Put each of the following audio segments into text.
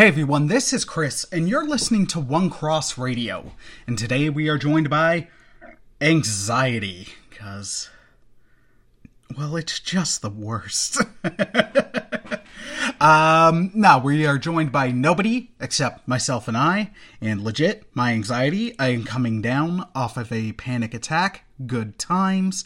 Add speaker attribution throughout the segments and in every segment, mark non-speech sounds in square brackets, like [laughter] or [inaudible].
Speaker 1: Hey everyone, this is Chris, and you're listening to One Cross Radio. And today we are joined by anxiety, because, well, it's just the worst. [laughs] um, now we are joined by nobody except myself and I, and legit, my anxiety. I am coming down off of a panic attack. Good times.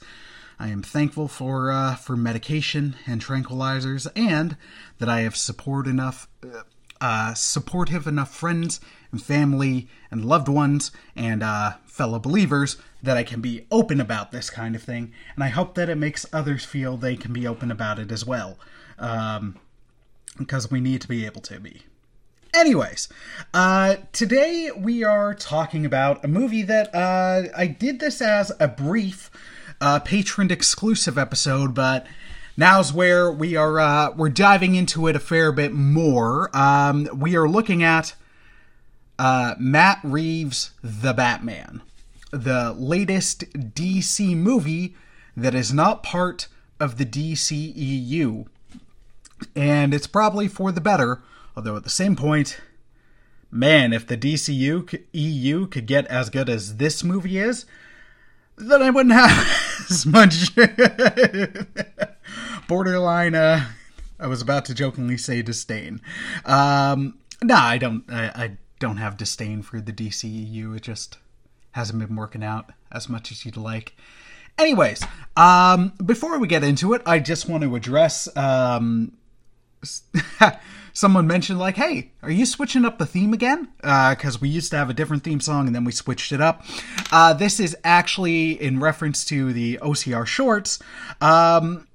Speaker 1: I am thankful for uh, for medication and tranquilizers, and that I have support enough. Uh, uh, supportive enough friends and family and loved ones and uh, fellow believers that I can be open about this kind of thing. And I hope that it makes others feel they can be open about it as well. Um, because we need to be able to be. Anyways, uh, today we are talking about a movie that uh, I did this as a brief uh, Patreon exclusive episode, but Now's where we are uh, we're diving into it a fair bit more. Um, we are looking at uh, Matt Reeves' The Batman, the latest DC movie that is not part of the DCEU, and it's probably for the better. Although at the same point, man, if the DCU EU could get as good as this movie is, then I wouldn't have [laughs] as much [laughs] borderline. Uh, I was about to jokingly say disdain. Um, nah, I don't. I, I don't have disdain for the DCEU. It just hasn't been working out as much as you'd like. Anyways, um, before we get into it, I just want to address um, [laughs] someone mentioned like, "Hey, are you switching up the theme again?" Because uh, we used to have a different theme song and then we switched it up. Uh, this is actually in reference to the OCR shorts. Um,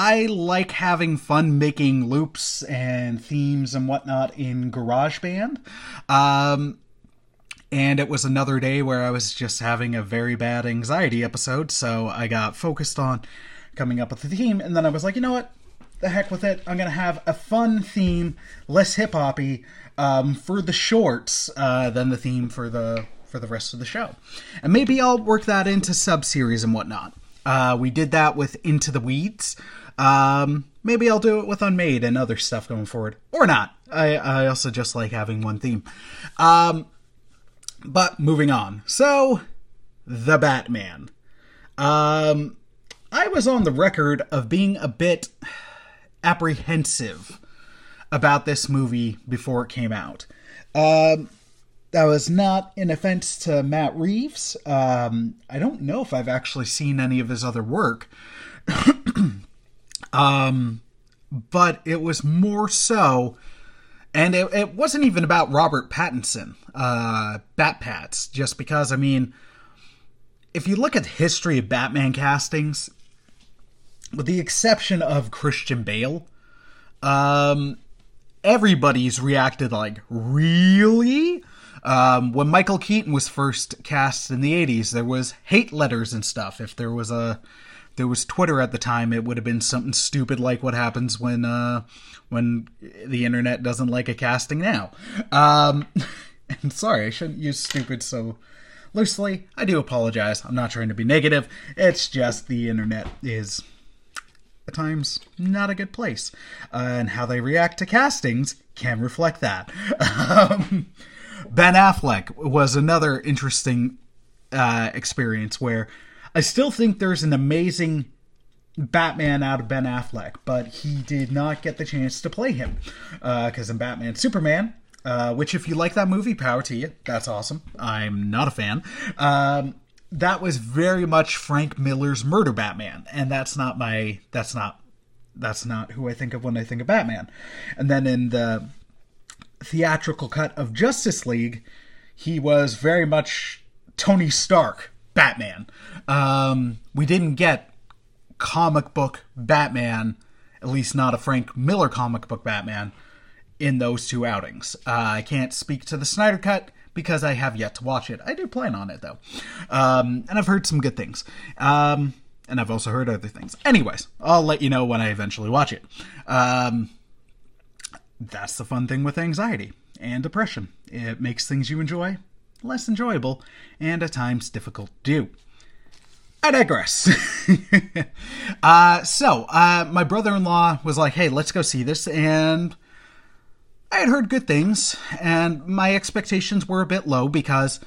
Speaker 1: I like having fun making loops and themes and whatnot in GarageBand. Um, and it was another day where I was just having a very bad anxiety episode, so I got focused on coming up with the theme, and then I was like, you know what? The heck with it. I'm gonna have a fun theme, less hip hoppy, um, for the shorts uh, than the theme for the for the rest of the show, and maybe I'll work that into sub series and whatnot. Uh, we did that with Into the Weeds, um, maybe I'll do it with Unmade and other stuff going forward, or not. I, I also just like having one theme. Um, but moving on. So, the Batman. Um, I was on the record of being a bit apprehensive about this movie before it came out. Um, that was not an offense to Matt Reeves. Um, I don't know if I've actually seen any of his other work. [clears throat] Um, but it was more so, and it, it wasn't even about Robert Pattinson, uh, Batpats, just because, I mean, if you look at the history of Batman castings, with the exception of Christian Bale, um, everybody's reacted like, really? Um, when Michael Keaton was first cast in the 80s, there was hate letters and stuff. If there was a there was Twitter at the time, it would have been something stupid like what happens when uh, when the internet doesn't like a casting now. Um, [laughs] and sorry, I shouldn't use stupid so loosely. I do apologize. I'm not trying to be negative. It's just the internet is at times not a good place, uh, and how they react to castings can reflect that. [laughs] Um, ben Affleck was another interesting uh, experience where I still think there's an amazing Batman out of Ben Affleck, but he did not get the chance to play him because uh, in Batman Superman, uh, which if you like that movie, power to you. That's awesome. I'm not a fan. Um, that was very much Frank Miller's Murder Batman, and that's not my. That's not. That's not who I think of when I think of Batman. And then in the theatrical cut of Justice League, he was very much Tony Stark Batman. Um, we didn't get comic book Batman, at least not a Frank Miller comic book Batman, in those two outings. Uh, I can't speak to the Snyder Cut because I have yet to watch it. I do plan on it though, um, and I've heard some good things. Um, and I've also heard other things. Anyways, I'll let you know when I eventually watch it. Um, that's the fun thing with anxiety and depression. It makes things you enjoy less enjoyable, and at times difficult to do. I digress. [laughs] uh, so, uh, my brother in law was like, hey, let's go see this. And I had heard good things, and my expectations were a bit low because,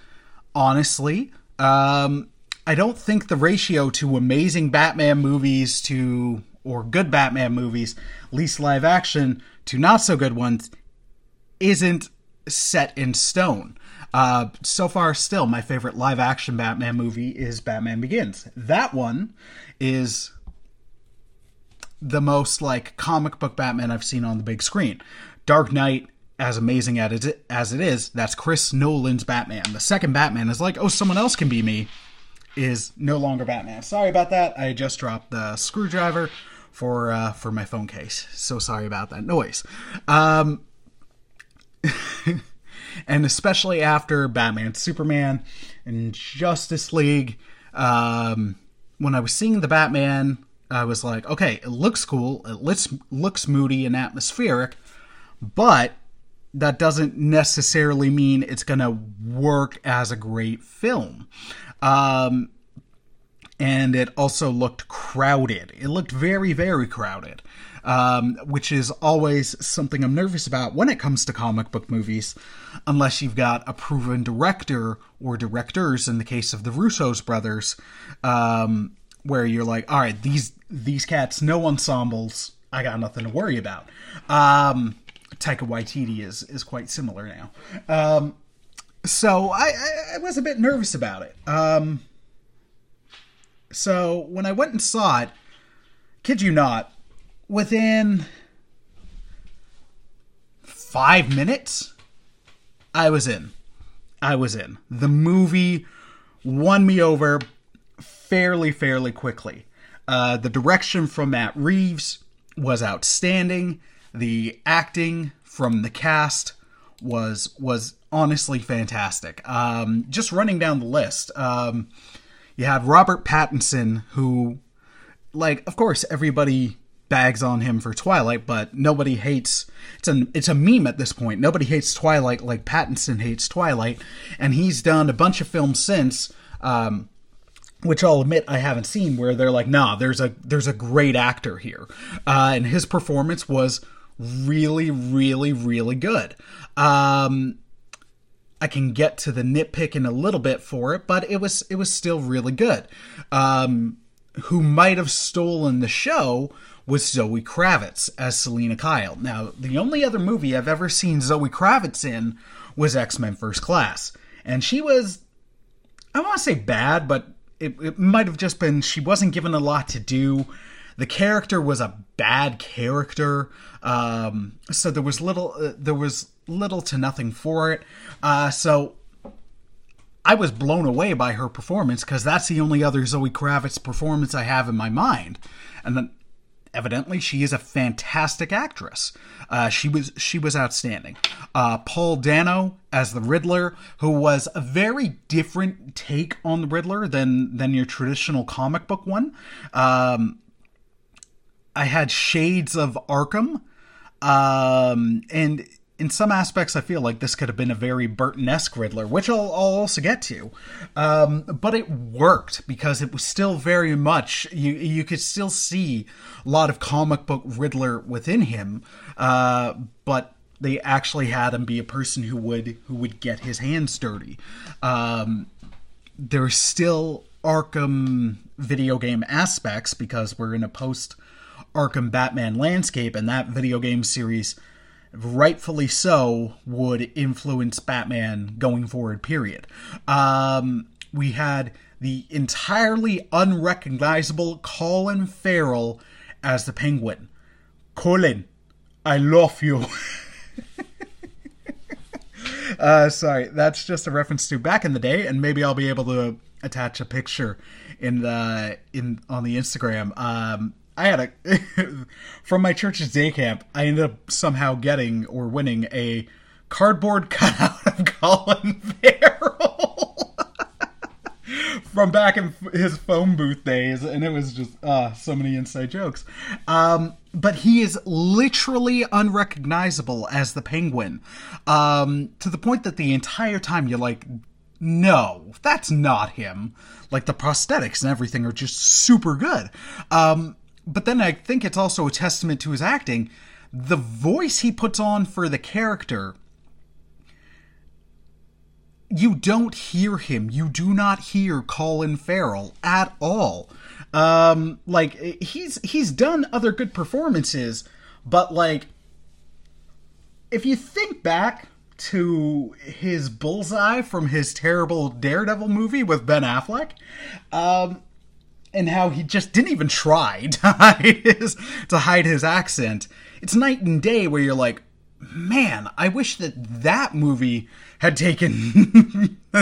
Speaker 1: honestly, um, I don't think the ratio to amazing Batman movies to or good Batman movies, least live action to not so good ones, isn't set in stone. Uh, so far, still, my favorite live action Batman movie is Batman Begins. That one is the most like comic book Batman I've seen on the big screen. Dark Knight, as amazing as it, as it is, that's Chris Nolan's Batman. The second Batman is like, oh, someone else can be me, is no longer Batman. Sorry about that. I just dropped the screwdriver for uh, for my phone case. So sorry about that noise. Um, and especially after Batman, Superman, and Justice League, um, when I was seeing the Batman, I was like, okay, it looks cool, it looks looks moody and atmospheric, but that doesn't necessarily mean it's going to work as a great film. Um, and it also looked crowded. It looked very, very crowded, um, which is always something I'm nervous about when it comes to comic book movies, unless you've got a proven director or directors, in the case of the Russo's brothers, um, where you're like, all right, these these cats no ensembles. I got nothing to worry about. Um, Taika Waititi is is quite similar now. Um, so I, I, I was a bit nervous about it. Um, so when I went and saw it, kid you not, within five minutes, I was in. I was in. The movie won me over fairly, fairly quickly. Uh, the direction from Matt Reeves was outstanding. The acting from the cast was was honestly fantastic. Um, just running down the list, um, you have Robert Pattinson, who, like, of course, everybody bags on him for Twilight, but nobody hates. It's a it's a meme at this point. Nobody hates Twilight like Pattinson hates Twilight, and he's done a bunch of films since. Um, which I'll admit I haven't seen, where they're like, nah, there's a there's a great actor here, uh, and his performance was really, really, really good. Um, I can get to the nitpicking a little bit for it, but it was it was still really good. Um, who might have stolen the show was Zoe Kravitz as Selina Kyle. Now, the only other movie I've ever seen Zoe Kravitz in was X Men First Class, and she was I want to say bad, but it, it might have just been she wasn't given a lot to do. The character was a bad character, um, so there was little uh, there was little to nothing for it. Uh, so I was blown away by her performance because that's the only other Zoe Kravitz performance I have in my mind, and then evidently she is a fantastic actress. Uh, she was she was outstanding. Uh, Paul Dano as the Riddler, who was a very different take on the Riddler than than your traditional comic book one. Um, I had shades of Arkham, um, and in some aspects, I feel like this could have been a very Burton-esque Riddler, which I'll, I'll also get to. Um, but it worked because it was still very much you. You could still see a lot of comic book Riddler within him, uh, but they actually had him be a person who would who would get his hands dirty. Um, there's still Arkham video game aspects because we're in a post Arkham Batman landscape, and that video game series rightfully so, would influence Batman going forward, period. Um, we had the entirely unrecognizable Colin Farrell as the Penguin. Colin, I love you. [laughs] uh, sorry, that's just a reference to back in the day, and maybe I'll be able to attach a picture in the in on the Instagram. Um, I had a [laughs] from my church's day camp. I ended up somehow getting or winning a cardboard [laughs] cutout of Colin Farrell [laughs] from back in his phone booth days, and it was just uh, so many inside jokes. Um, but he is literally unrecognizable as the Penguin, um, to the point that the entire time you're like, no, that's not him. Like the prosthetics and everything are just super good. Um, but then I think it's also a testament to his acting the voice he puts on for the character you don't hear him. You do not hear Colin Farrell at all. Um, like he's he's done other good performances, but like if you think back to his bullseye from his terrible Daredevil movie with Ben Affleck, um, and how he just didn't even try [laughs] to hide his to hide his accent. It's night and day where you're like, man, I wish that that movie had taken [laughs]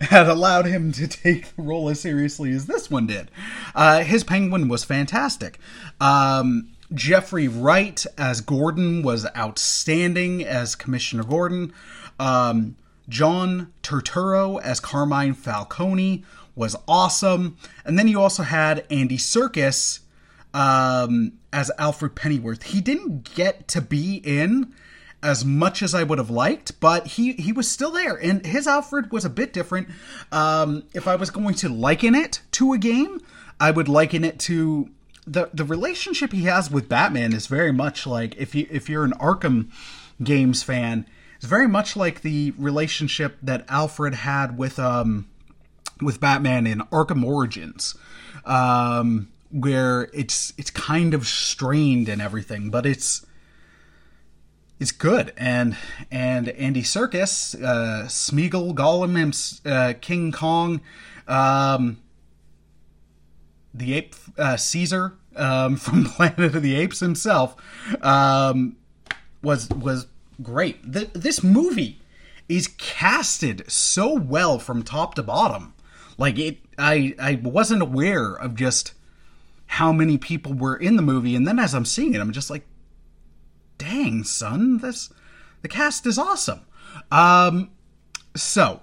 Speaker 1: had allowed him to take the role as seriously as this one did. Uh, his Penguin was fantastic. Um, Jeffrey Wright as Gordon was outstanding as Commissioner Gordon. Um, John Turturro as Carmine Falcone was awesome. And then you also had Andy Serkis um, as Alfred Pennyworth. He didn't get to be in as much as I would have liked, but he he was still there, and his Alfred was a bit different. Um, if I was going to liken it to a game, I would liken it to the the relationship he has with Batman is very much like if you if you're an Arkham games fan, it's very much like the relationship that Alfred had with um with Batman in Arkham Origins. Um, where it's it's kind of strained and everything, but it's it's good. And and Andy Serkis, uh, Smeagol, Gollum, uh, King Kong, um, the ape uh, Caesar um, [laughs] from Planet of the Apes himself um, was was great. This movie is casted so well from top to bottom. Like it, I I wasn't aware of just how many people were in the movie, and then as I'm seeing it, I'm just like, dang, son, this the cast is awesome. Um, so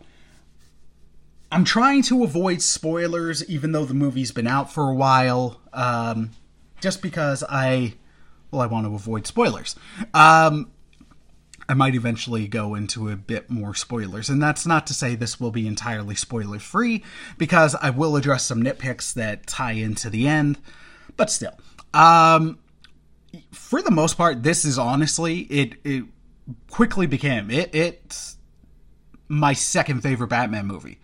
Speaker 1: I'm trying to avoid spoilers, even though the movie's been out for a while, um, just because I, well, I want to avoid spoilers. Um, I might eventually go into a bit more spoilers, and that's not to say this will be entirely spoiler free, because I will address some nitpicks that tie into the end, but still. Um, for the most part, this is honestly it. It quickly became it. It's my second favorite Batman movie,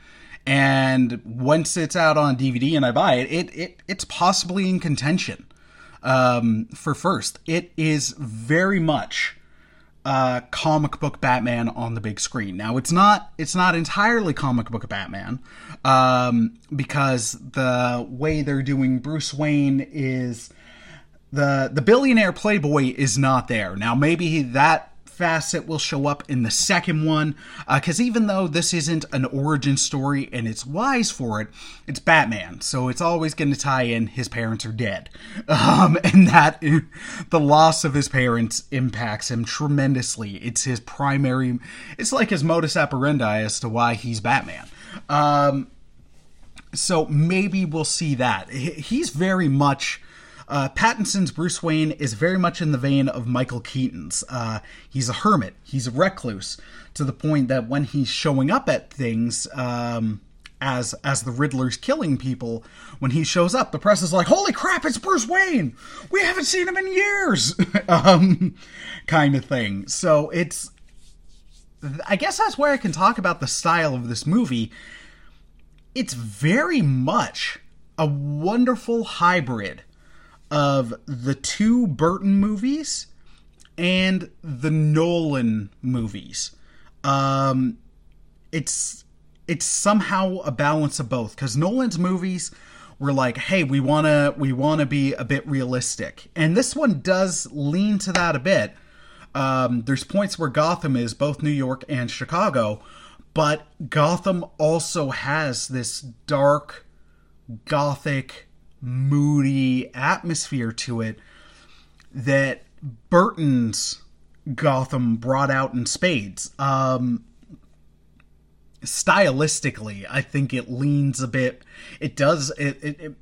Speaker 1: and once it's out on DVD and I buy it, it, it it's possibly in contention um, for first. It is very much uh, comic book Batman on the big screen. Now it's not it's not entirely comic book Batman um, because the way they're doing Bruce Wayne is the the billionaire playboy is not there now maybe that facet will show up in the second one because uh, even though this isn't an origin story and it's wise for it it's batman. So it's always going to tie in his parents are dead. [laughs] Um, and that [laughs] the loss of his parents impacts him tremendously. It's his primary it's like his modus operandi as to why he's batman. Um, so maybe we'll see that. He's very much uh, Pattinson's Bruce Wayne is very much in the vein of Michael Keaton's. Uh, he's a hermit, he's a recluse, to the point that when he's showing up at things, um, as as the Riddler's killing people, when he shows up, the press is like, "Holy crap, it's Bruce Wayne! We haven't seen him in years," [laughs] um, kind of thing. So it's, I guess that's where I can talk about the style of this movie. It's very much a wonderful hybrid of the two Burton movies and the Nolan movies. Um, it's it's somehow a balance of both because Nolan's movies were like, hey, we wanna we wanna be a bit realistic, and this one does lean to that a bit. Um, there's points where Gotham is both New York and Chicago, but Gotham also has this dark, gothic moody atmosphere to it that Burton's Gotham brought out in spades. Um, stylistically, I think it leans a bit. It does. It, it, it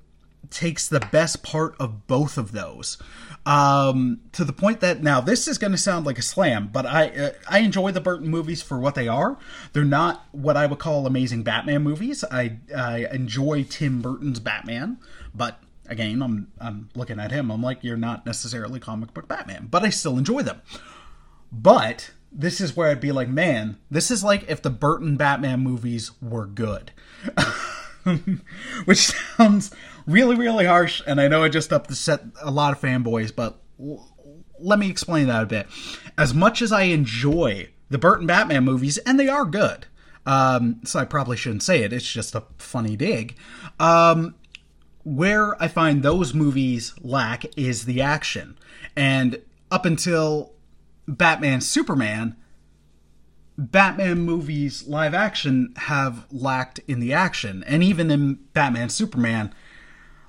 Speaker 1: takes the best part of both of those. Um, to the point that now this is going to sound like a slam, but I uh, I enjoy the Burton movies for what they are. They're not what I would call amazing Batman movies. I I enjoy Tim Burton's Batman, but again, I'm I'm looking at him. I'm like, you're not necessarily comic book Batman, but I still enjoy them. But this is where I'd be like, man, this is like if the Burton Batman movies were good. [laughs] Which sounds really, really harsh, and I know I just upset a lot of fanboys, but l- let me explain that a bit. As much as I enjoy the Burton Batman movies, and they are good, um, so I probably shouldn't say it, it's just a funny dig. Um, where I find those movies lack is the action. And up until Batman Superman, Batman movies live action have lacked in the action. And even in Batman Superman,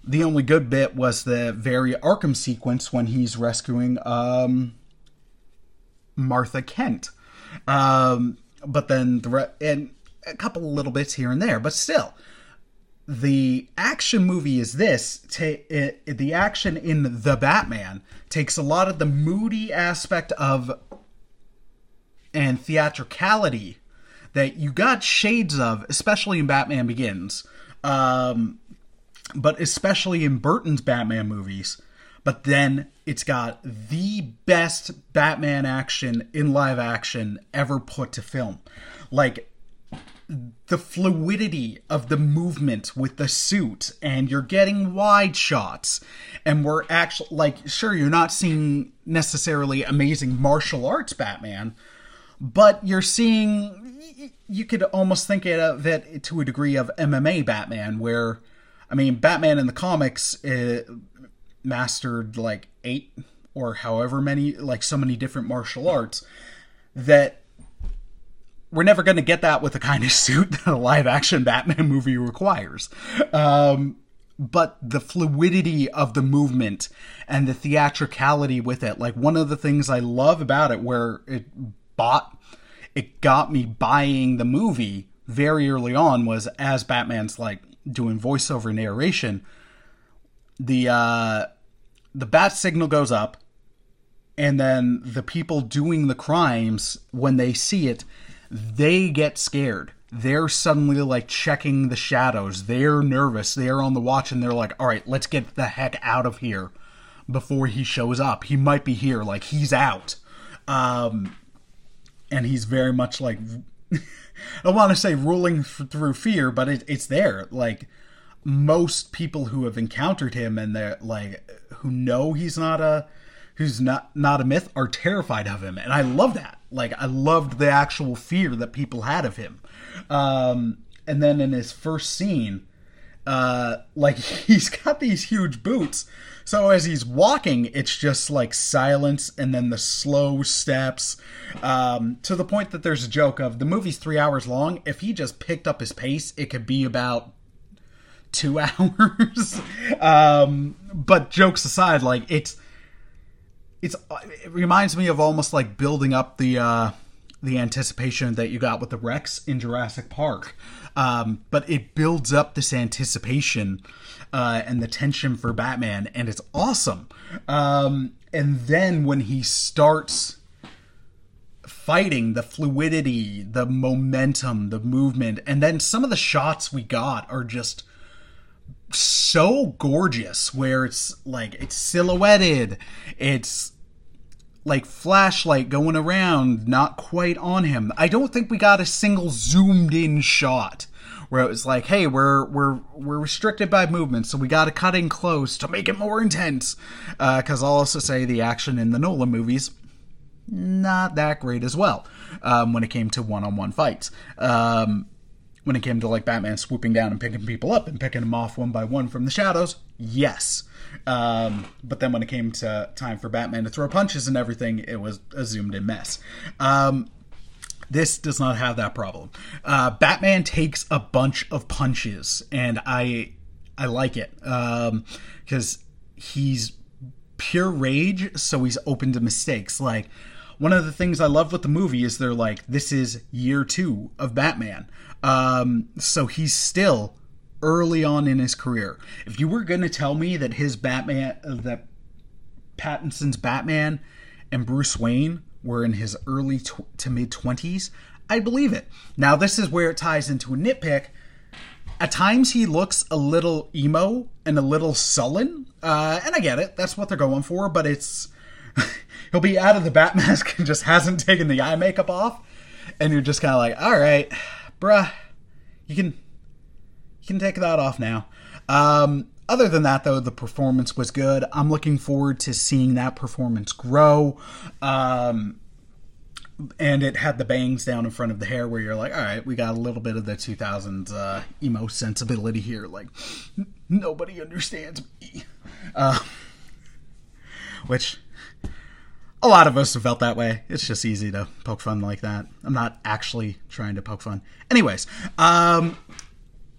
Speaker 1: the only good bit was the very Arkham sequence when he's rescuing um, Martha Kent. Um, but then the re- and a couple little bits here and there, but still, the action movie is this ta- it, the action in the batman takes a lot of the moody aspect of and theatricality that you got shades of especially in batman begins um, but especially in burton's batman movies. But then it's got the best batman action in live action ever put to film. Like the fluidity of the movement with the suit and you're getting wide shots and we're actually like sure you're not seeing necessarily amazing martial arts batman but you're seeing you could almost think of it to a degree of mma batman where i mean batman in the comics uh, mastered like eight or however many like so many different martial arts that we're never going to get that with the kind of suit [laughs] that a live action Batman movie requires. Um, but the fluidity of the movement and the theatricality with it, like one of the things I love about it, where it bought, it got me buying the movie very early on, was as Batman's like doing voiceover narration, the uh, the bat signal goes up, and then the people doing the crimes when they see it they get scared. They're suddenly like checking the shadows. They're nervous. They're on the watch and they're like, all right, let's get the heck out of here before he shows up. He might be here. Like, he's out. Um, and he's very much like, [laughs] I want to say ruling through fear, but it, it's there. Like, most people who have encountered him and they're like, who know he's not a, who's not not a myth are terrified of him and i love that like i loved the actual fear that people had of him. Um, and then in his first scene uh, like [laughs] he's got these huge boots. So as he's walking it's just like silence and then the slow steps um, to the point that there's a joke of the movie's three hours long. If he just picked up his pace it could be about two [laughs] hours. Um, but jokes aside like it's it's it reminds me of almost like building up the uh, the anticipation that you got with the Rex in Jurassic Park, um, but it builds up this anticipation uh, and the tension for Batman, and it's awesome. Um, and then when he starts fighting, the fluidity, the momentum, the movement, and then some of the shots we got are just so gorgeous where it's like it's silhouetted it's like flashlight going around not quite on him. I don't think we got a single zoomed in shot where it was like hey we're we're we're restricted by movement so we got to cut in close to make it more intense because uh, i'll also say the action in the nolan movies not that great as well um, when it came to one-on-one fights. Um, when it came to like Batman swooping down and picking people up and picking them off one by one from the shadows, yes. Um, but then when it came to time for Batman to throw punches and everything, it was a zoomed in mess. Um, this does not have that problem. Uh, Batman takes a bunch of punches, and I I like it because um, he's pure rage, so he's open to mistakes. Like one of the things I love with the movie is they're like, this is year two of Batman. Um, so he's still early on in his career. If you were going to tell me that his Batman, uh, that Pattinson's Batman and Bruce Wayne were in his early tw- to mid 20s, I'd believe it. Now, this is where it ties into a nitpick. At times he looks a little emo and a little sullen, uh, and I get it. That's what they're going for. But it's [laughs] he'll be out of the bat mask and just hasn't taken the eye makeup off, and you're just kind of like, all right, bruh, you can you can take that off now. Um, other than that, though, the performance was good. I'm looking forward to seeing that performance grow. Um, and it had the bangs down in front of the hair where you're like, all right, we got a little bit of the 2000s uh, emo sensibility here. Like, nobody understands me. Uh, [laughs] which a lot of us have felt that way. It's just easy to poke fun like that. I'm not actually trying to poke fun. Anyways, um,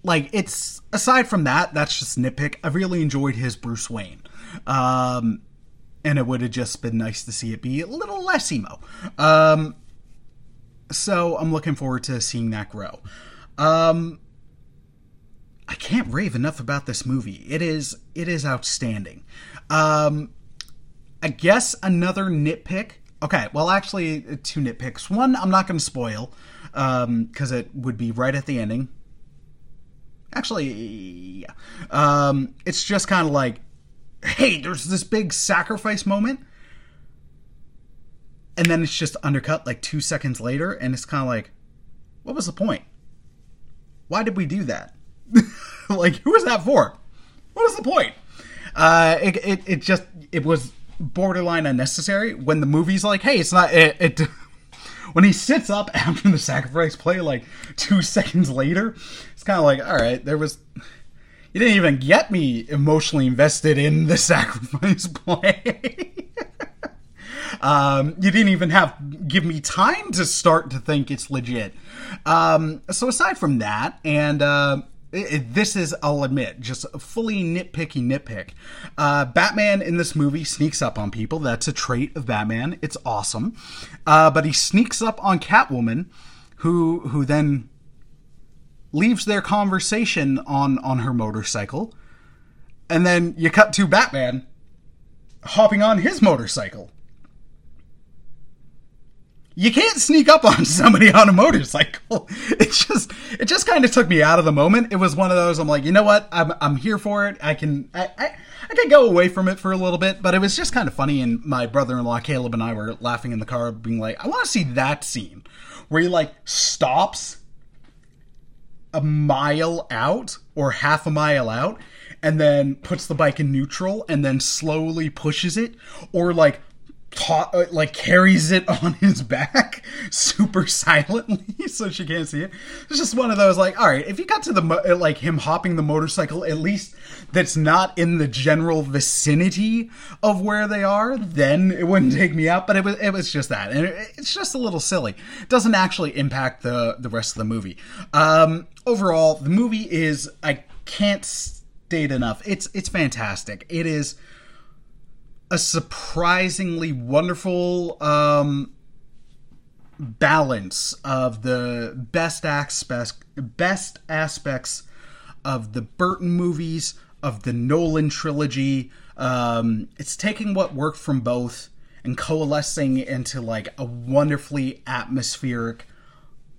Speaker 1: like it's aside from that, that's just nitpick. I really enjoyed his Bruce Wayne. Um, and it would have just been nice to see it be a little less emo. Um, so I'm looking forward to seeing that grow. Um, I can't rave enough about this movie. It is it is outstanding. Um, I guess another nitpick. Okay, well, actually, two nitpicks. One, I'm not going to spoil because um, it would be right at the ending. Actually, yeah. Um, it's just kind of like hey, there's this big sacrifice moment. And then it's just undercut like two seconds later, and it's kind of like, what was the point? Why did we do that? [laughs] like, who was that for? What was the point? Uh, it, it, it just, it was borderline unnecessary when the movie's like, hey, it's not, it, it [laughs] when he sits up [laughs] after the sacrifice play, like two [laughs] seconds later, it's kind of like, all right, there was you didn't even get me emotionally invested in the sacrifice play. um, you didn't even have give me time to start to think it's legit. Um, so aside from that, and uh, it, this is, I'll admit, just a fully nitpicky nitpick. Uh, Batman in this movie sneaks up on people. That's a trait of Batman. It's awesome. Uh, but he sneaks up on Catwoman, who who then leaves their conversation on on her motorcycle, and then you cut to Batman hopping on his motorcycle. You can't sneak up on [laughs] somebody on a motorcycle. [laughs] It just it just kind of took me out of the moment. It was one of those I'm like, you know what? I'm I'm here for it. I can I, I I can go away from it for a little bit, but it was just kind of funny. And my brother-in-law Caleb and I were laughing in the car, being like, "I want to see that scene where he like stops a mile out or half a mile out and then puts the bike in neutral and then slowly pushes it or like ta- uh, like carries it [laughs] on his back super silently [laughs] so she can't see it. It's just one of those like, all right, if you got to the mo- uh, like him hopping the motorcycle, at least that's not in the general vicinity of where they are, then it wouldn't take me out. But it was it was just that, and it, it's just a little silly. It doesn't actually impact the the rest of the movie. Um, overall, the movie is I can't state enough. It's it's fantastic. It is a surprisingly wonderful um, balance of the best aspects best aspects of the Burton movies of the Nolan trilogy. Um, it's taking what worked from both and coalescing into like a wonderfully atmospheric,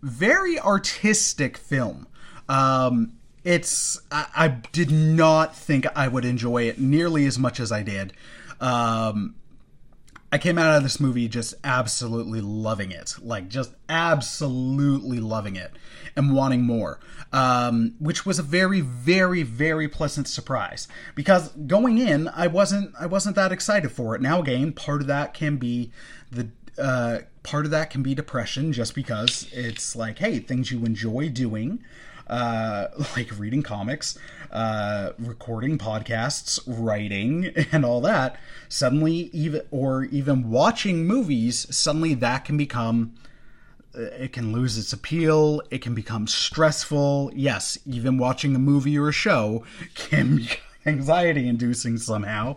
Speaker 1: very artistic film. Um, it's I, I, did not think I would enjoy it nearly as much as I did. Um, I came out of this movie just absolutely loving it, like just absolutely loving it and wanting more, um, which was a very, very, very pleasant surprise. Because going in, I wasn't, I wasn't that excited for it. Now, again, part of that can be the uh, part of that can be depression, just because it's like, hey, things you enjoy doing uh, [laughs] like reading comics, uh, recording podcasts, writing, [laughs] and all that, suddenly even or even watching movies, suddenly that can become uh, it can lose its appeal. It can become stressful. Yes, even watching a movie or a show [laughs] can be anxiety inducing somehow.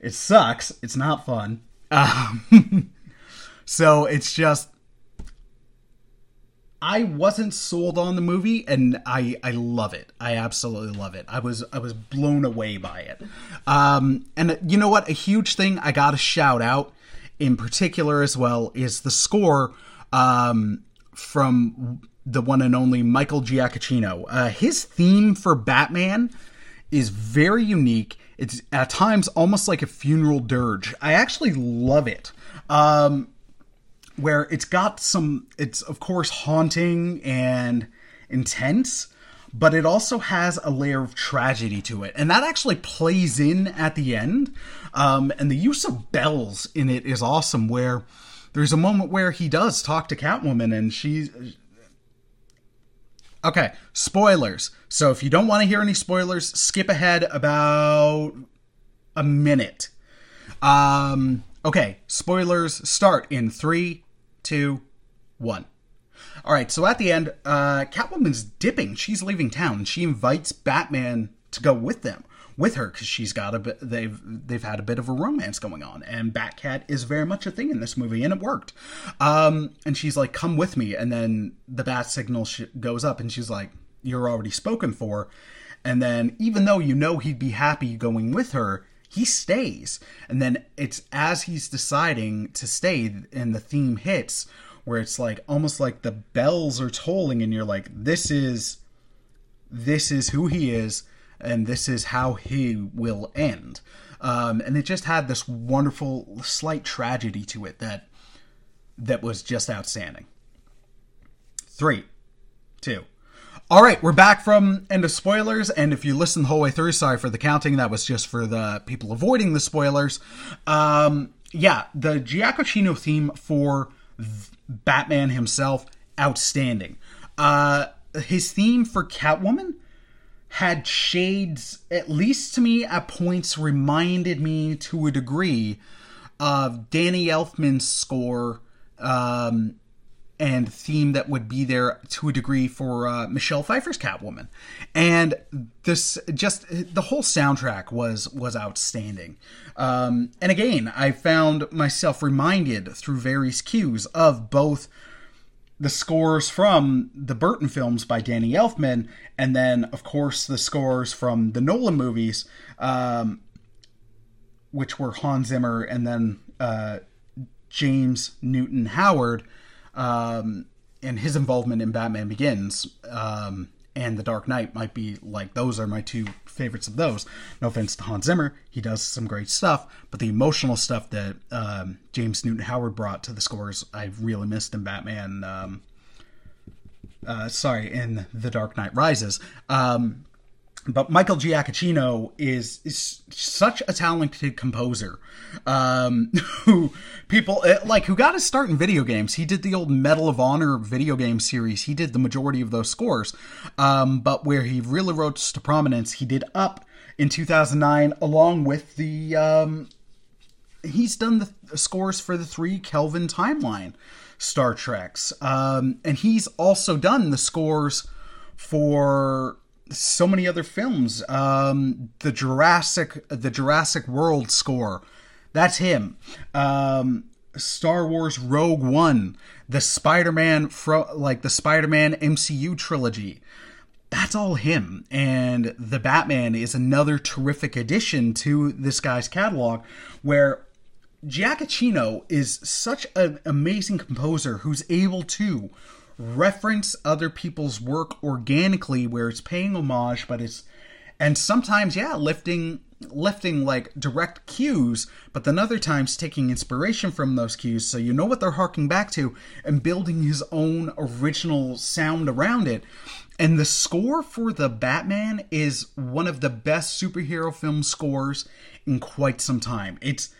Speaker 1: It sucks. It's not fun. Um, so it's just I wasn't sold on the movie, and I I love it. I absolutely love it. I was I was blown away by it. Um, and you know what? A huge thing I got to shout out in particular as well is the score um, from the one and only Michael Giacchino. Uh, his theme for Batman is very unique. It's at times almost like a funeral dirge. I actually love it. Um, where it's got some, it's of course haunting and intense, but it also has a layer of tragedy to it. And that actually plays in at the end. Um, and the use of bells in it is awesome, where there's a moment where he does talk to Catwoman and she's. Okay, spoilers. So if you don't want to hear any spoilers, skip ahead about a minute. Um, okay, spoilers start in three, two, one. All right, so at the end, uh, Catwoman's dipping. She's leaving town. She invites Batman to go with them, with her, because she's got a bit. They've they've had a bit of a romance going on, and Batcat is very much a thing in this movie, and it worked. Um, and she's like, "Come with me," and then the bat signal sh- goes up, and she's like, "You're already spoken for." And then, even though you know he'd be happy going with her, he stays. And then it's as he's deciding to stay, and the theme hits where it's like almost like the bells are tolling and you're like this is this is who he is and this is how he will end um, and it just had this wonderful slight tragedy to it that that was just outstanding three two all right, we're back from end of spoilers, and if you listen the whole way through, sorry for the counting. That was just for the people avoiding the spoilers. Um, yeah, the Giacchino theme for Batman himself, outstanding. Uh, his theme for Catwoman had shades, at least to me, at points reminded me to a degree of Danny Elfman's score um, and theme that would be there to a degree for uh, Michelle Pfeiffer's Catwoman, and this just the whole soundtrack was was outstanding. Um, and again, I found myself reminded through various cues of both the scores from the Burton films by Danny Elfman, and then of course the scores from the Nolan movies, um, which were Hans Zimmer and then uh, James Newton Howard um, and his involvement in Batman Begins um, and The Dark Knight might be like those are my two favorites of those. No offense to Hans Zimmer, he does some great stuff, but the emotional stuff that um, James Newton Howard brought to the scores, I really missed in Batman. Um, uh, sorry, in The Dark Knight Rises. Um, but Michael Giacchino is is such a talented composer, um, [laughs] who people eh, like who got his start in video games. He did the old Medal of Honor video game series. He did the majority of those scores, um, but where he really rose to prominence, he did Up in 2009, along with the. Um, he's done the scores for the three Kelvin timeline Star Treks, um, and he's also done the scores for so many other films. Um, the Jurassic, the Jurassic World score, that's him. Um, Star Wars Rogue One, the Spider-Man, fro- like the Spider-Man MCU trilogy. That's all him. And the Batman is another terrific addition to this guy's catalog where Giacchino is such an amazing composer who's able to reference other people's work organically where it's paying homage but it's and sometimes yeah lifting lifting like direct cues but then other times taking inspiration from those cues. So you know what they're harking back to and building his own original sound around it. And the score for the batman is one of the best superhero film scores in quite some time. It's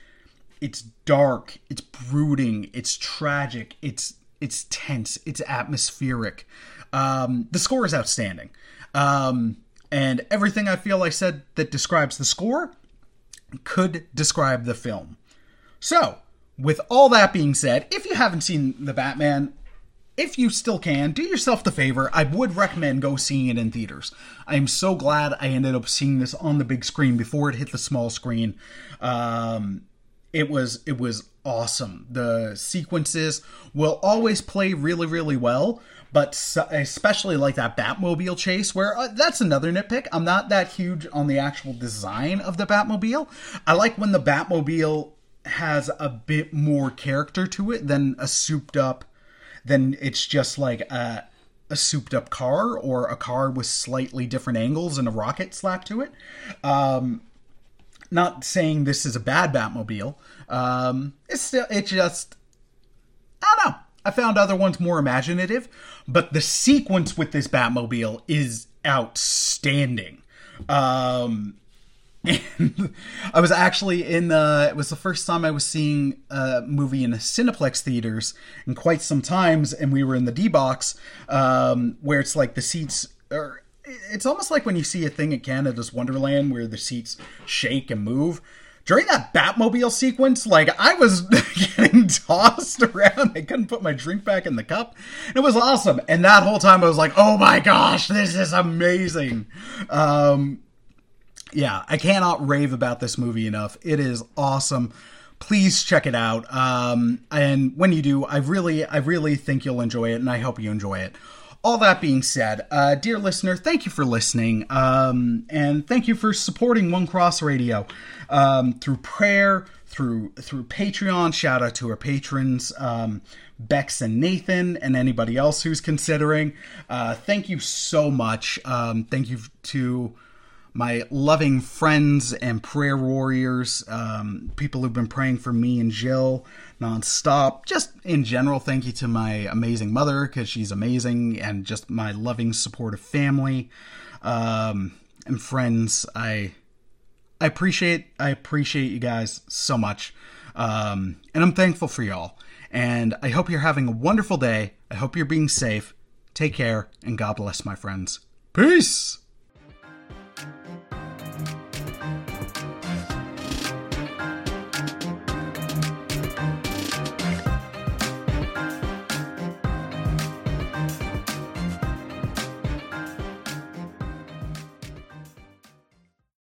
Speaker 1: it's dark it's brooding it's tragic it's it's tense. It's atmospheric. Um, the score is outstanding. Um, and everything I feel I said that describes the score could describe the film. So, with all that being said, if you haven't seen The Batman, if you still can, do yourself the favor. I would recommend go seeing it in theaters. I am so glad I ended up seeing this on the big screen before it hit the small screen. Um, it was it was awesome. The sequences will always play really really well, but especially like that Batmobile chase where uh, that's another nitpick. I'm not that huge on the actual design of the Batmobile. I like when the Batmobile has a bit more character to it than a souped up than it's just like a a souped up car or a car with slightly different angles and a rocket slapped to it. Um, not saying this is a bad Batmobile. Um, it's still, it just, I don't know. I found other ones more imaginative, but the sequence with this Batmobile is outstanding. Um, [laughs] and I was actually in the. It was the first time I was seeing a movie in a Cineplex theaters in quite some times, and we were in the D box, um, where it's like the seats are. It's almost like when you see a thing at Canada's Wonderland where the seats shake and move. During that Batmobile sequence, like I was [laughs] getting tossed around. I couldn't put my drink back in the cup. It was awesome, and that whole time I was like, "Oh my gosh, this is amazing!" Um, yeah, I cannot rave about this movie enough. It is awesome. Please check it out. Um, and when you do, I really, I really think you'll enjoy it, and I hope you enjoy it. All that being said, uh, dear listener, thank you for listening, um, and thank you for supporting One Cross Radio um, through prayer, through through Patreon. Shout out to our patrons, um, Bex and Nathan, and anybody else who's considering. Uh, thank you so much. Um, thank you to my loving friends and prayer warriors, um, people who've been praying for me and Jill nonstop. Just in general, thank you to my amazing mother because she's amazing, and just my loving, supportive family um, and friends. I I appreciate I appreciate you guys so much, um, and I'm thankful for y'all. And I hope you're having a wonderful day. I hope you're being safe. Take care, and God bless, my friends. Peace.